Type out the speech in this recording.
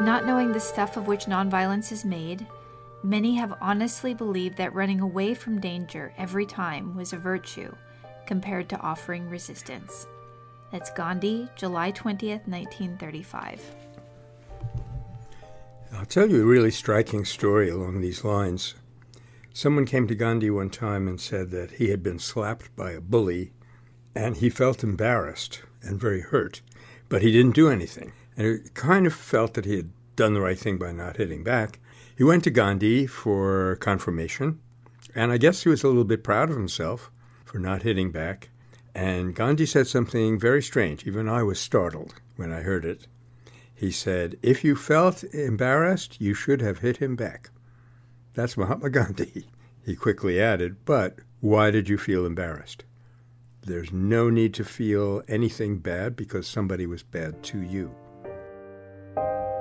Not knowing the stuff of which nonviolence is made, many have honestly believed that running away from danger every time was a virtue compared to offering resistance. That's Gandhi, July 20th, 1935. I'll tell you a really striking story along these lines. Someone came to Gandhi one time and said that he had been slapped by a bully and he felt embarrassed and very hurt, but he didn't do anything. And he kind of felt that he had done the right thing by not hitting back. He went to Gandhi for confirmation, and I guess he was a little bit proud of himself for not hitting back. And Gandhi said something very strange. Even I was startled when I heard it. He said, If you felt embarrassed, you should have hit him back. That's Mahatma Gandhi. He quickly added, But why did you feel embarrassed? There's no need to feel anything bad because somebody was bad to you. Bye.